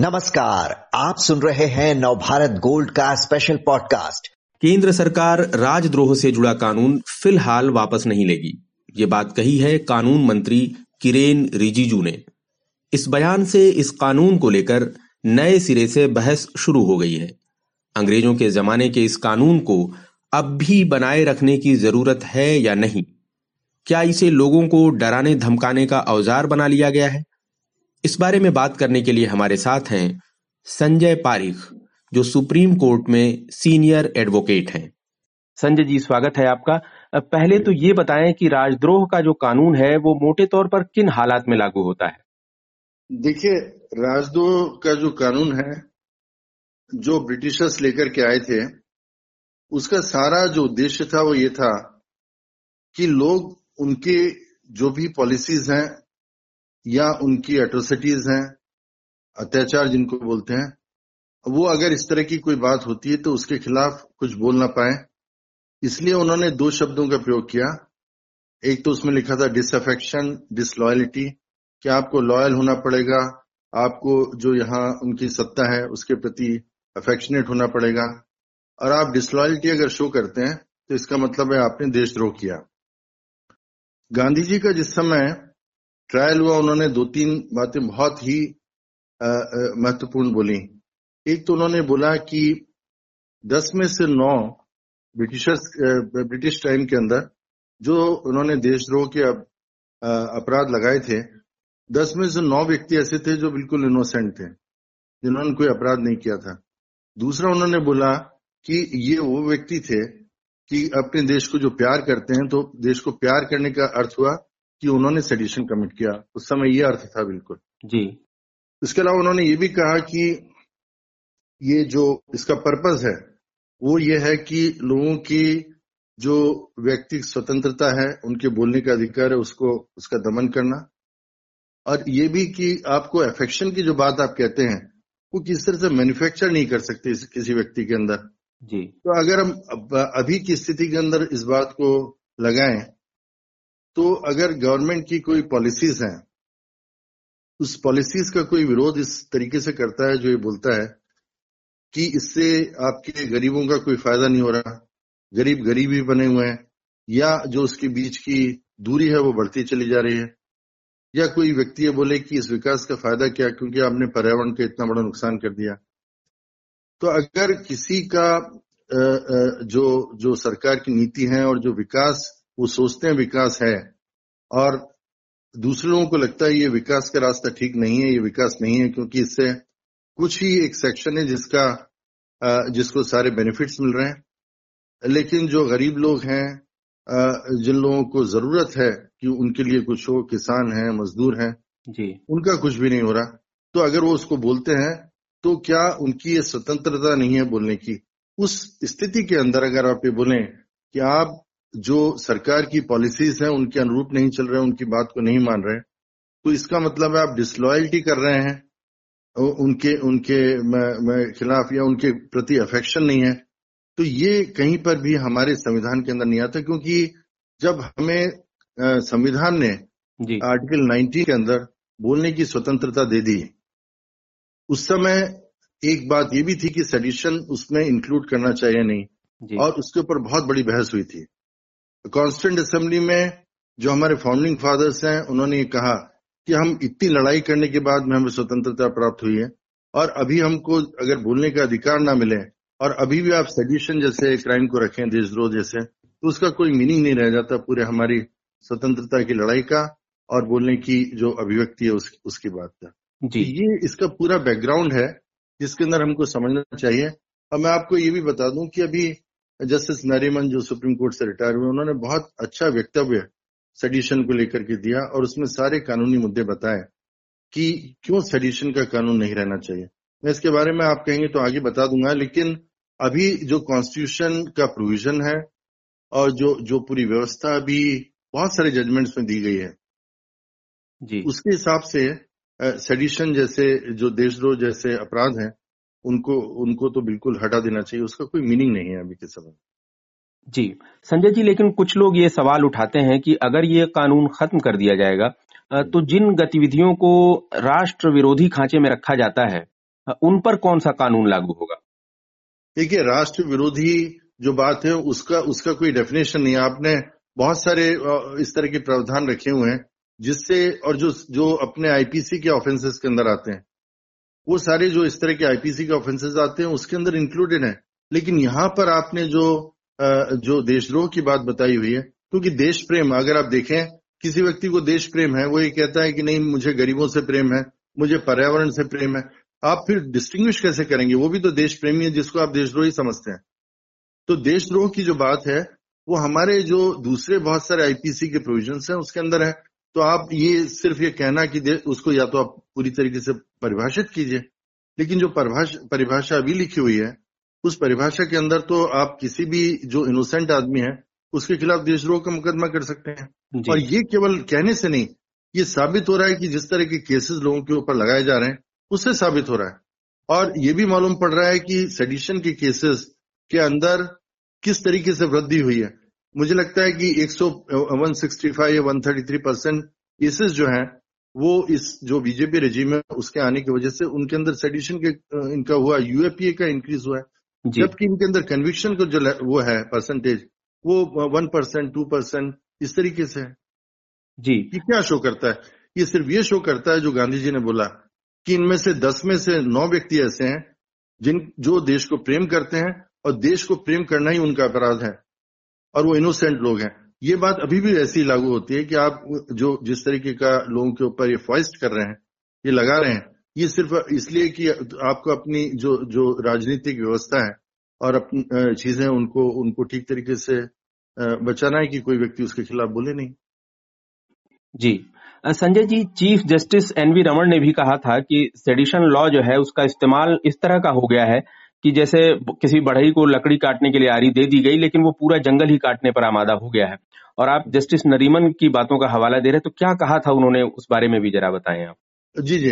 नमस्कार, आप सुन रहे हैं नवभारत गोल्ड का स्पेशल पॉडकास्ट केंद्र सरकार राजद्रोह से जुड़ा कानून फ़िलहाल वापस नहीं लेगी। ये बात कही है कानून मंत्री किरेन रिजिजू ने। इस बयान से इस कानून को लेकर नए सिरे से बहस शुरू हो गई है। अंग्रेज़ों के जमाने के इस कानून को अब भी बनाए रखने की ज़रूरत है या नहीं? क्या इसे लोगों को डराने धमकाने का औज़ार बना लिया गया है? इस बारे में बात करने के लिए हमारे साथ हैं संजय पारिख जो सुप्रीम कोर्ट में सीनियर एडवोकेट हैं। संजय जी स्वागत है आपका। पहले तो ये बताएँ कि राजद्रोह का जो कानून है वो मोटे तौर पर किन हालात में लागू होता है? देखिए राजद्रोह का जो कानून है जो ब्रिटिशर्स लेकर के आए थे उसका सारा जो उद्देश्य था वो ये था कि लोग उनके जो भी पॉलिसीज़ हैं या उनकी एट्रोसिटीज हैं, अत्याचार जिनको बोलते हैं, वो अगर इस तरह की कोई बात होती है तो उसके खिलाफ कुछ बोल ना पाए। इसलिए उन्होंने दो शब्दों का प्रयोग किया। एक तो उसमें लिखा था डिसअफेक्शन डिसलॉयलिटी कि आपको लॉयल होना पड़ेगा, आपको जो यहाँ उनकी सत्ता है उसके प्रति अफेक्शनेट होना पड़ेगा। और आप डिसलॉयल्टी अगर शो करते हैं तो इसका मतलब है आपने देशद्रोह किया। गांधी जी का जिस समय ट्रायल हुआ, उन्होंने दो तीन बातें बहुत ही महत्वपूर्ण बोली। एक तो उन्होंने बोला कि दस में से नौ ब्रिटिशर्स ब्रिटिश टाइम के अंदर जो उन्होंने देशद्रोह के अपराध लगाए थे, दस में से नौ व्यक्ति ऐसे थे जो बिल्कुल इनोसेंट थे, जिन्होंने कोई अपराध नहीं किया था। दूसरा उन्होंने बोला कि ये वो व्यक्ति थे कि अपने देश को जो प्यार करते हैं तो देश को प्यार करने का अर्थ हुआ कि उन्होंने सेडिशन कमिट किया। उस समय ये अर्थ था बिल्कुल। जी। इसके अलावा उन्होंने ये भी कहा कि ये जो इसका पर्पज है वो ये है कि लोगों की जो व्यक्ति स्वतंत्रता है उनके बोलने का अधिकार है उसको उसका दमन करना। और ये भी कि आपको एफेक्शन की जो बात आप कहते हैं वो किस तरह से मैन्युफैक्चर नहीं कर सकते किसी व्यक्ति के अंदर। जी। तो अगर हम अभी की स्थिति के अंदर इस बात को लगाएँ तो अगर गवर्नमेंट की कोई पॉलिसीज़ हैं, उस पॉलिसीज़ का कोई विरोध इस तरीके से करता है जो ये बोलता है कि इससे आपके गरीबों का कोई फ़ायदा नहीं हो रहा, गरीब गरीब ही बने हुए हैं, या जो उसके बीच की दूरी है वो बढ़ती चली जा रही है, या कोई व्यक्ति ये बोले कि इस विकास का फ़ायदा क्या क्योंकि आपने पर्यावरण का इतना बड़ा नुकसान कर दिया। तो अगर किसी का जो जो सरकार की नीति है और जो विकास वो सोचते हैं विकास है। और दूसरे लोगों को लगता है ये विकास का रास्ता ठीक नहीं है ये विकास नहीं है क्योंकि इससे कुछ ही एक सेक्शन है जिसका जिसको सारे बेनिफिट्स मिल रहे हैं। लेकिन जो गरीब लोग हैं जिन लोगों को ज़रूरत है कि उनके लिए कुछ हो किसान है मजदूर हैं जी। उनका कुछ भी नहीं हो रहा तो अगर वो उसको बोलते हैं तो क्या उनकी ये स्वतंत्रता नहीं है बोलने की? उस स्थिति के अंदर अगर आप ये बोलें कि आप जो सरकार की पॉलिसीज़ हैं उनके अनुरूप नहीं चल रहे उनकी बात को नहीं मान रहे। तो इसका मतलब है आप डिसलॉयल्टी कर रहे हैं उनके उनके खिलाफ या उनके प्रति अफेक्शन नहीं है। तो ये कहीं पर भी हमारे संविधान के अंदर नहीं आता क्योंकि जब हमें संविधान ने आर्टिकल 19 के अंदर बोलने की स्वतंत्रता दे दी उस समय एक बात ये भी थी कि सेडिशन उसमें इंक्लूड करना चाहिए नहीं। और उसके ऊपर बहुत बड़ी बहस हुई थी। कॉन्स्टेंट असेंबली में जो हमारे फाउंडिंग फादर्स हैं उन्होंने ये कहा कि हम इतनी लड़ाई करने के बाद में हमें स्वतंत्रता प्राप्त हुई है। और अभी हमको अगर बोलने का अधिकार ना मिले और अभी भी आप सेडिशन जैसे क्राइम को रखें देशद्रोह जैसे तो उसका कोई मीनिंग नहीं रह जाता पूरे हमारी स्वतंत्रता की लड़ाई का और बोलने की जो अभिव्यक्ति है उस, उसकी बात का। जी। ये इसका पूरा बैकग्राउंड है जिसके अंदर हमको समझना चाहिए। और मैं आपको ये भी बता दूँ कि अभी जस्टिस नरीमन जो सुप्रीम कोर्ट से रिटायर हुए उन्होंने बहुत अच्छा वक्तव्य सेडिशन को लेकर के दिया और उसमें सारे कानूनी मुद्दे बताए कि क्यों सेडिशन का कानून नहीं रहना चाहिए। मैं इसके बारे में आप कहेंगे तो आगे बता दूँगा लेकिन अभी जो कॉन्स्टिट्यूशन का प्रोविज़न है और जो जो पूरी व्यवस्था अभी बहुत सारे जजमेंट्स में दी गई है जी। उसके हिसाब से सेडिशन जैसे जो देशद्रोह जैसे अपराध हैं उनको उनको तो बिल्कुल हटा देना चाहिए उसका कोई मीनिंग नहीं है अभी के समय जी। संजय जी लेकिन कुछ लोग ये सवाल उठाते हैं कि अगर ये कानून खत्म कर दिया जाएगा तो जिन गतिविधियों को राष्ट्र विरोधी खांचे में रखा जाता है उन पर कौन सा कानून लागू होगा? देखिए राष्ट्र विरोधी जो बात है उसका उसका कोई डेफिनेशन नहीं है। आपने बहुत सारे इस तरह के प्रावधान रखे हुए हैं जिससे और जो जो अपने आईपीसी के ऑफेंसेस के अंदर आते हैं वो सारे जो इस तरह के आईपीसी के ऑफेंसेस आते हैं, उसके अंदर इंक्लूडेड है। लेकिन यहाँ पर आपने जो जो देशद्रोह की बात बताई हुई है, क्योंकि देश प्रेम, अगर आप देखें, किसी व्यक्ति को देश प्रेम है, वो ये कहता है कि नहीं, मुझे गरीबों से प्रेम है, मुझे पर्यावरण से प्रेम है। आप फिर डिस्टिंग्विश कैसे करेंगे? वो भी तो देश प्रेमी है, जिसको आप देशद्रोही समझते हैं। तो देशद्रोह की जो बात है, वो हमारे जो दूसरे बहुत सारे आईपीसी के प्रोविज़न हैं, उसके अंदर है। तो आप ये सिर्फ़ ये कहना कि उसको या तो आप पूरी तरीके से परिभाषित कीजिए। लेकिन जो परिभाषा अभी लिखी हुई है उस परिभाषा के अंदर तो आप किसी भी जो इनोसेंट आदमी है उसके खिलाफ देशद्रोह का मुकदमा कर सकते हैं। और ये केवल कहने से नहीं ये साबित हो रहा है कि जिस तरह के केसेस लोगों के ऊपर लगाए जा रहे हैं उससे साबित हो रहा है। और ये भी मालूम पड़ रहा है कि सेडिशन के केसेस के अंदर किस तरीके से वृद्धि हुई है। मुझे लगता है कि 100 165 या 133 परसेंट केसेस जो हैं वो इस जो बीजेपी रजीम है उसके आने की वजह से उनके अंदर सेडिशन के इनका हुआ यूएपीए का इंक्रीज हुआ है। जबकि इनके अंदर कन्विक्शन का जो वो है परसेंटेज वो वन परसेंट टू परसेंट इस तरीके से है। जी। ये क्या शो करता है? ये सिर्फ़ ये शो करता है जो गांधी जी ने बोला कि इनमें से दस में से नौ व्यक्ति ऐसे हैं जिन जो देश को प्रेम करते हैं और देश को प्रेम करना ही उनका अपराध है। और वो इनोसेंट लोग हैं। ये बात अभी भी ऐसी लागू होती है कि आप जो, जिस तरीके का लोगों के ऊपर ये फॉइस्ट कर रहे हैं, ये लगा रहे हैं, ये सिर्फ़ इसलिए कि आपको अपनी जो जो राजनीतिक व्यवस्था है और अपनी चीज़ें उनको उनको ठीक तरीके से बचाना है कि कोई व्यक्ति उसके खिलाफ बोले नहीं। जी। Sanjay ji, chief justice NV Raman ने भी कहा था कि सेडिशन लॉ जो है, उसका इस्तेमाल इस तरह का हो गया है कि जैसे किसी बढ़ई को लकड़ी काटने के लिए आरी दे दी गई लेकिन वो पूरा जंगल ही काटने पर आमादा हो गया है। और आप जस्टिस नरीमन की बातों का हवाला दे रहे तो क्या कहा था उन्होंने उस बारे में भी जरा बताएँ आप? जी जी।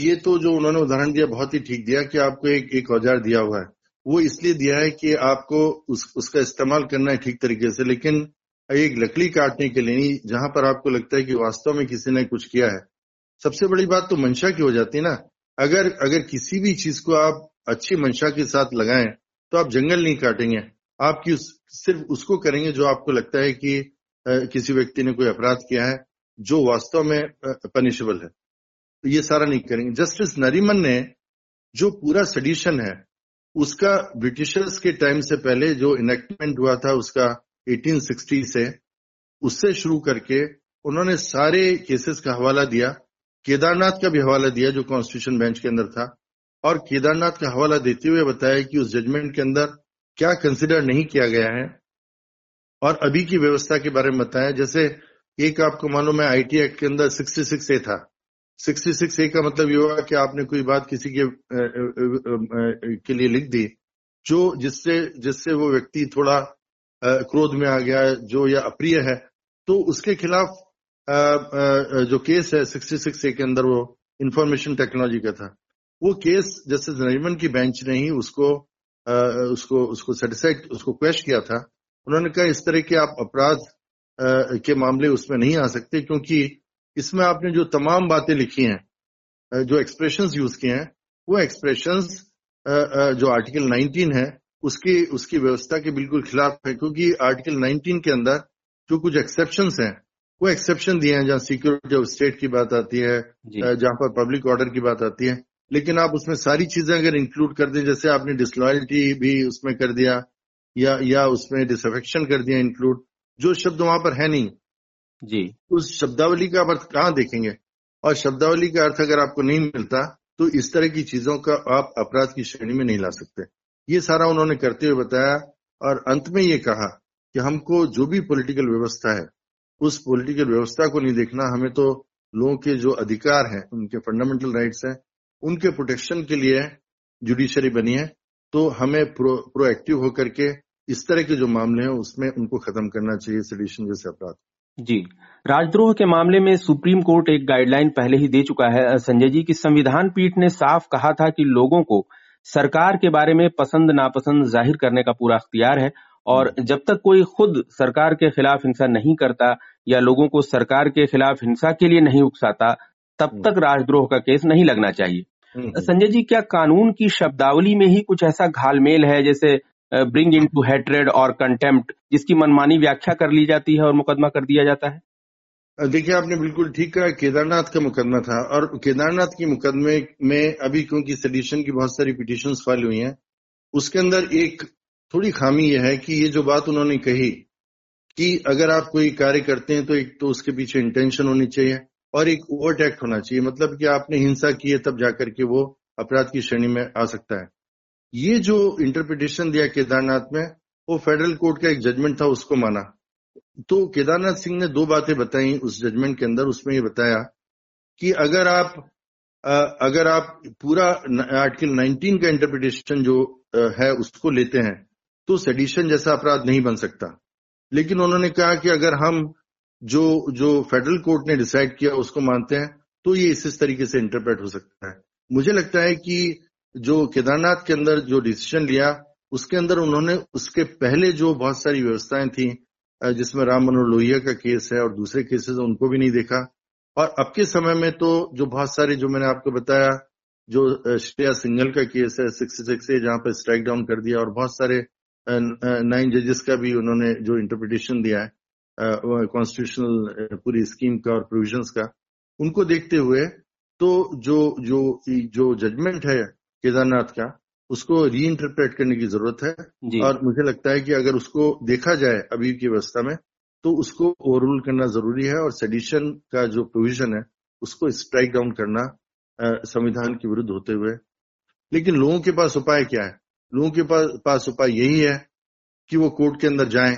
ये तो जो उन्होंने उदाहरण दिया बहुत ही ठीक दिया कि आपको एक एक औज़ार दिया हुआ है। वो इसलिए दिया है कि आपको उस, उसका इस्तेमाल करना है ठीक तरीके से लेकिन एक लकड़ी काटने के लिए नहीं जहाँ पर आपको लगता है कि वास्तव में किसी ने कुछ किया है। सबसे बड़ी बात तो मंशा की हो जाती है ना। अगर अगर किसी भी चीज़ को आप अच्छी मंशा के साथ लगाएँ तो आप जंगल नहीं काटेंगे। आपकी उस, सिर्फ़ उसको करेंगे जो आपको लगता है कि आ, किसी व्यक्ति ने कोई अपराध किया है जो वास्तव में पनिशेबल है। तो ये सारा नहीं करेंगे। जस्टिस नरीमन ने जो पूरा सडिशन है उसका ब्रिटिशर्स के टाइम से पहले जो इनेक्टमेंट हुआ था उसका 1860 से उससे शुरू करके उन्होंने सारे केसेस का हवाला दिया। केदारनाथ का भी हवाला दिया जो कॉन्स्टिट्यूशन बेंच के अंदर था। और केदारनाथ का हवाला देते हुए बताया कि उस जजमेंट के अंदर क्या कंसिडर नहीं किया गया है। और अभी की व्यवस्था के बारे में बताया, जैसे एक आपको मालूम है आईटी एक्ट के अंदर 66 ए था। 66 ए का मतलब ये हुआ कि आपने कोई बात किसी के के लिए लिख दी, जो जिससे जिससे वो व्यक्ति थोड़ा क्रोध में आ गया, जो या अप्रिय है तो उसके खिलाफ जो केस है 66 ए के अंदर वो इंफॉर्मेशन टेक्नोलॉजी का था। वो केस जस्टिस नरीमन की बेंच ने ही उसको आ, उसको उसको सेटिस्फाइड उसको क्वेश्चन किया था। उन्होंने कहा इस तरह के आप अपराध के मामले उसमें नहीं आ सकते क्योंकि इसमें आपने जो तमाम बातें लिखी हैं जो एक्सप्रेशन यूज़ किए हैं वो एक्सप्रेशन जो आर्टिकल 19 है उसकी उसकी व्यवस्था के बिल्कुल खिलाफ है क्योंकि आर्टिकल 19 के अंदर जो कुछ एक्सेप्शन हैं वो एक्सेप्शन दिए हैं जहाँ सिक्योरिटी ऑफ़ स्टेट की बात आती है जहाँ पर पब्लिक ऑर्डर की बात आती है। लेकिन आप उसमें सारी चीज़ें अगर इंक्लूड कर दें जैसे आपने डिसलॉयल्टी भी उसमें कर दिया या या उसमें डिसअफेक्शन कर दिया इंक्लूड जो शब्द वहाँ पर है नहीं। जी। उस शब्दावली का अर्थ कहाँ देखेंगे? और शब्दावली का अर्थ अगर आपको नहीं मिलता तो इस तरह की चीज़ों का आप अपराध की श्रेणी में नहीं ला सकते। ये सारा उन्होंने करते हुए बताया और अंत में ये कहा कि हमको जो भी पॉलिटिकल व्यवस्था है उस पॉलिटिकल व्यवस्था को नहीं देखना। हमें तो लोगों के जो अधिकार हैं उनके फंडामेंटल राइट्स हैं उनके प्रोटेक्शन के लिए जुडिशरी बनी है तो हमें प्रो प्रोएक्टिव होकर के इस तरह के जो मामले हैं उसमें उनको खत्म करना चाहिए सडिशन जैसे अपराध। जी। राजद्रोह के मामले में सुप्रीम कोर्ट एक गाइडलाइन पहले ही दे चुका है। संजय जी की संविधान पीठ ने साफ़ कहा था कि लोगों को सरकार के बारे में पसंद नापसंद ज़ाहिर करने का पूरा अख्तियार है और जब तक कोई खुद सरकार के खिलाफ हिंसा नहीं करता या लोगों को सरकार के खिलाफ हिंसा के लिए नहीं उकसाता तब तक राजद्रोह का केस नहीं लगना चाहिए। हम्म, संजय जी क्या कानून की शब्दावली में ही कुछ ऐसा घालमेल है जैसे ब्रिंग इन टू हेट्रेड और कंटेम्प्ट जिसकी मनमानी व्याख्या कर ली जाती है और मुकदमा कर दिया जाता है? देखिए आपने बिल्कुल ठीक कहा केदारनाथ का मुकदमा था और केदारनाथ के मुकदमे में अभी क्योंकि सडिशन की बहुत सारी पिटिशन फ़ाइल हुई हैं उसके अंदर एक थोड़ी खामी यह है कि ये जो बात उन्होंने कही कि अगर आप कोई कार्य करते हैं तो एक तो उसके पीछे इंटेंशन होनी चाहिए। और एक ओवर एक्ट होना चाहिए। मतलब कि आपने हिंसा की है, तब जाकर के वो अपराध की श्रेणी में आ सकता है। ये जो इंटरप्रिटेशन दिया केदारनाथ में, वो फेडरल कोर्ट का एक जजमेंट था, उसको माना। तो केदारनाथ सिंह ने दो बातें बताई उस जजमेंट के अंदर। उसमें ये बताया कि अगर आप अगर आप पूरा आर्टिकल 19 का इंटरप्रिटेशन जो है, उसको लेते हैं तो सेडिशन जैसा अपराध नहीं बन सकता। लेकिन उन्होंने कहा कि अगर हम जो जो फेडरल कोर्ट ने डिसाइड किया उसको मानते हैं तो ये इस, इस तरीके से इंटरप्रेट हो सकता है। मुझे लगता है कि जो केदारनाथ के अंदर जो डिसीज़न लिया उसके अंदर उन्होंने उसके पहले जो बहुत सारी व्यवस्थाएँ थी जिसमें राम मनोहर लोहिया का केस है और दूसरे केसेस उनको भी नहीं देखा। और अब के समय में तो जो बहुत सारे जो मैंने आपको बताया जो श्रेया सिंगल का केस है सिक्सटी सिक्स ए जहाँ पर स्ट्राइक डाउन कर दिया और बहुत सारे नाइन जजेस का भी उन्होंने जो इंटरप्रिटेशन दिया है कॉन्स्टिट्यूशनल पूरी स्कीम का और प्रोविजंस का उनको देखते हुए तो जो जो जो जजमेंट है केदारनाथ का उसको री इंटरप्रेट करने की ज़रूरत है। और मुझे लगता है कि अगर उसको देखा जाए अभी की व्यवस्था में तो उसको ओवररूल करना ज़रूरी है और सेडिशन का जो प्रोविज़न है उसको स्ट्राइक डाउन करना संविधान के विरुद्ध होते हुए। लेकिन लोगों के पास उपाय क्या है? लोगों के पास पास उपाय यही है कि वो कोर्ट के अंदर जाएँ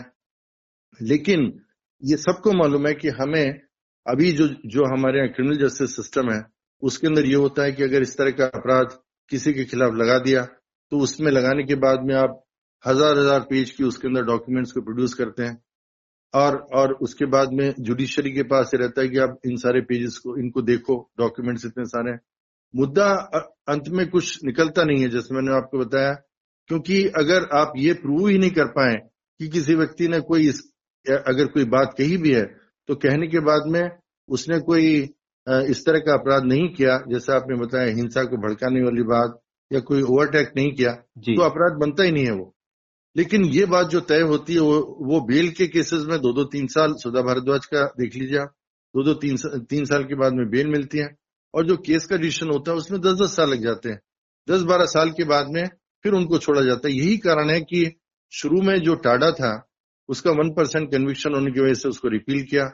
लेकिन ये सबको मालूम है कि हमें अभी जो जो हमारे यहाँ क्रिमिनल जस्टिस सिस्टम है उसके अंदर ये होता है कि अगर इस तरह का अपराध किसी के खिलाफ लगा दिया तो उसमें लगाने के बाद में आप हज़ार हज़ार पेज की उसके अंदर डॉक्यूमेंट्स को प्रोड्यूस करते हैं। और और उसके बाद में जुडिशरी के पास ये रहता है कि आप इन सारे पेजेस को इनको देखो डॉक्यूमेंट्स इतने सारे मुद्दा अंत में कुछ निकलता नहीं है जैसे मैंने आपको बताया क्योंकि अगर आप ये प्रूव ही नहीं कर पाए कि किसी व्यक्ति ने कोई इस, अगर कोई बात कही भी है तो कहने के बाद में उसने कोई इस तरह का अपराध नहीं किया जैसे आपने बताया हिंसा को भड़काने वाली बात या कोई ओवरटेक नहीं किया तो अपराध बनता ही नहीं है वो। लेकिन ये बात जो तय होती है वो वो बेल के केसेस में दो दो तीन साल सुधा भारद्वाज का देख लीजिए आप दो दो तीन तीन साल के बाद में बेल मिलती है और जो केस का डिसीज़न होता है उसमें दस दस साल लग जाते हैं। दस बारह साल के बाद में फिर उनको छोड़ा जाता है। यही कारण है कि शुरू में जो टाडा था उसका वन परसेंट कन्विक्शन होने की वजह से उसको रिपील किया।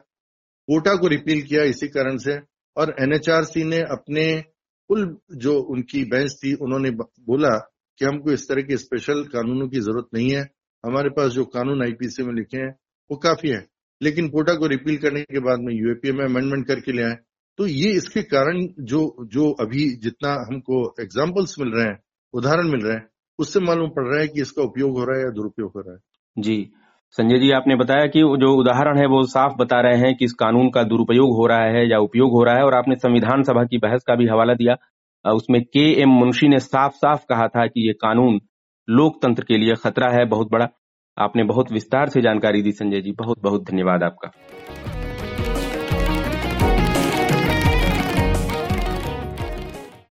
कोटा को रिपील किया इसी कारण से। और एनएचआरसी ने अपने कुल जो उनकी बेंच थी, उन्होंने बोला कि हमको इस तरह के स्पेशल कानूनों की ज़रूरत नहीं है। हमारे पास जो कानून आईपीसी में लिखे हैं, वो काफ़ी है। लेकिन कोटा को रिपील करने के बाद में यूएपीए में अमेंडमेंट करके ले आए। तो ये इसके कारण जो जो अभी जितना हमको एग्जाम्पल्स मिल रहे हैं, उदाहरण मिल रहे हैं, उससे मालूम पड़ रहा है कि इसका उपयोग हो रहा है या दुरुपयोग हो रहा है। जी। संजय जी, आपने बताया कि जो उदाहरण है, वो साफ़ बता रहे हैं कि इस कानून का दुरुपयोग हो रहा है या उपयोग हो रहा है, और आपने संविधान सभा की बहस का भी हवाला दिया। उसमें के एम मुंशी ने साफ़ साफ़ कहा था कि ये कानून लोकतंत्र के लिए खतरा है, बहुत बड़ा। आपने बहुत विस्तार से जानकारी दी, संजय जी बहुत बहुत धन्यवाद आपका।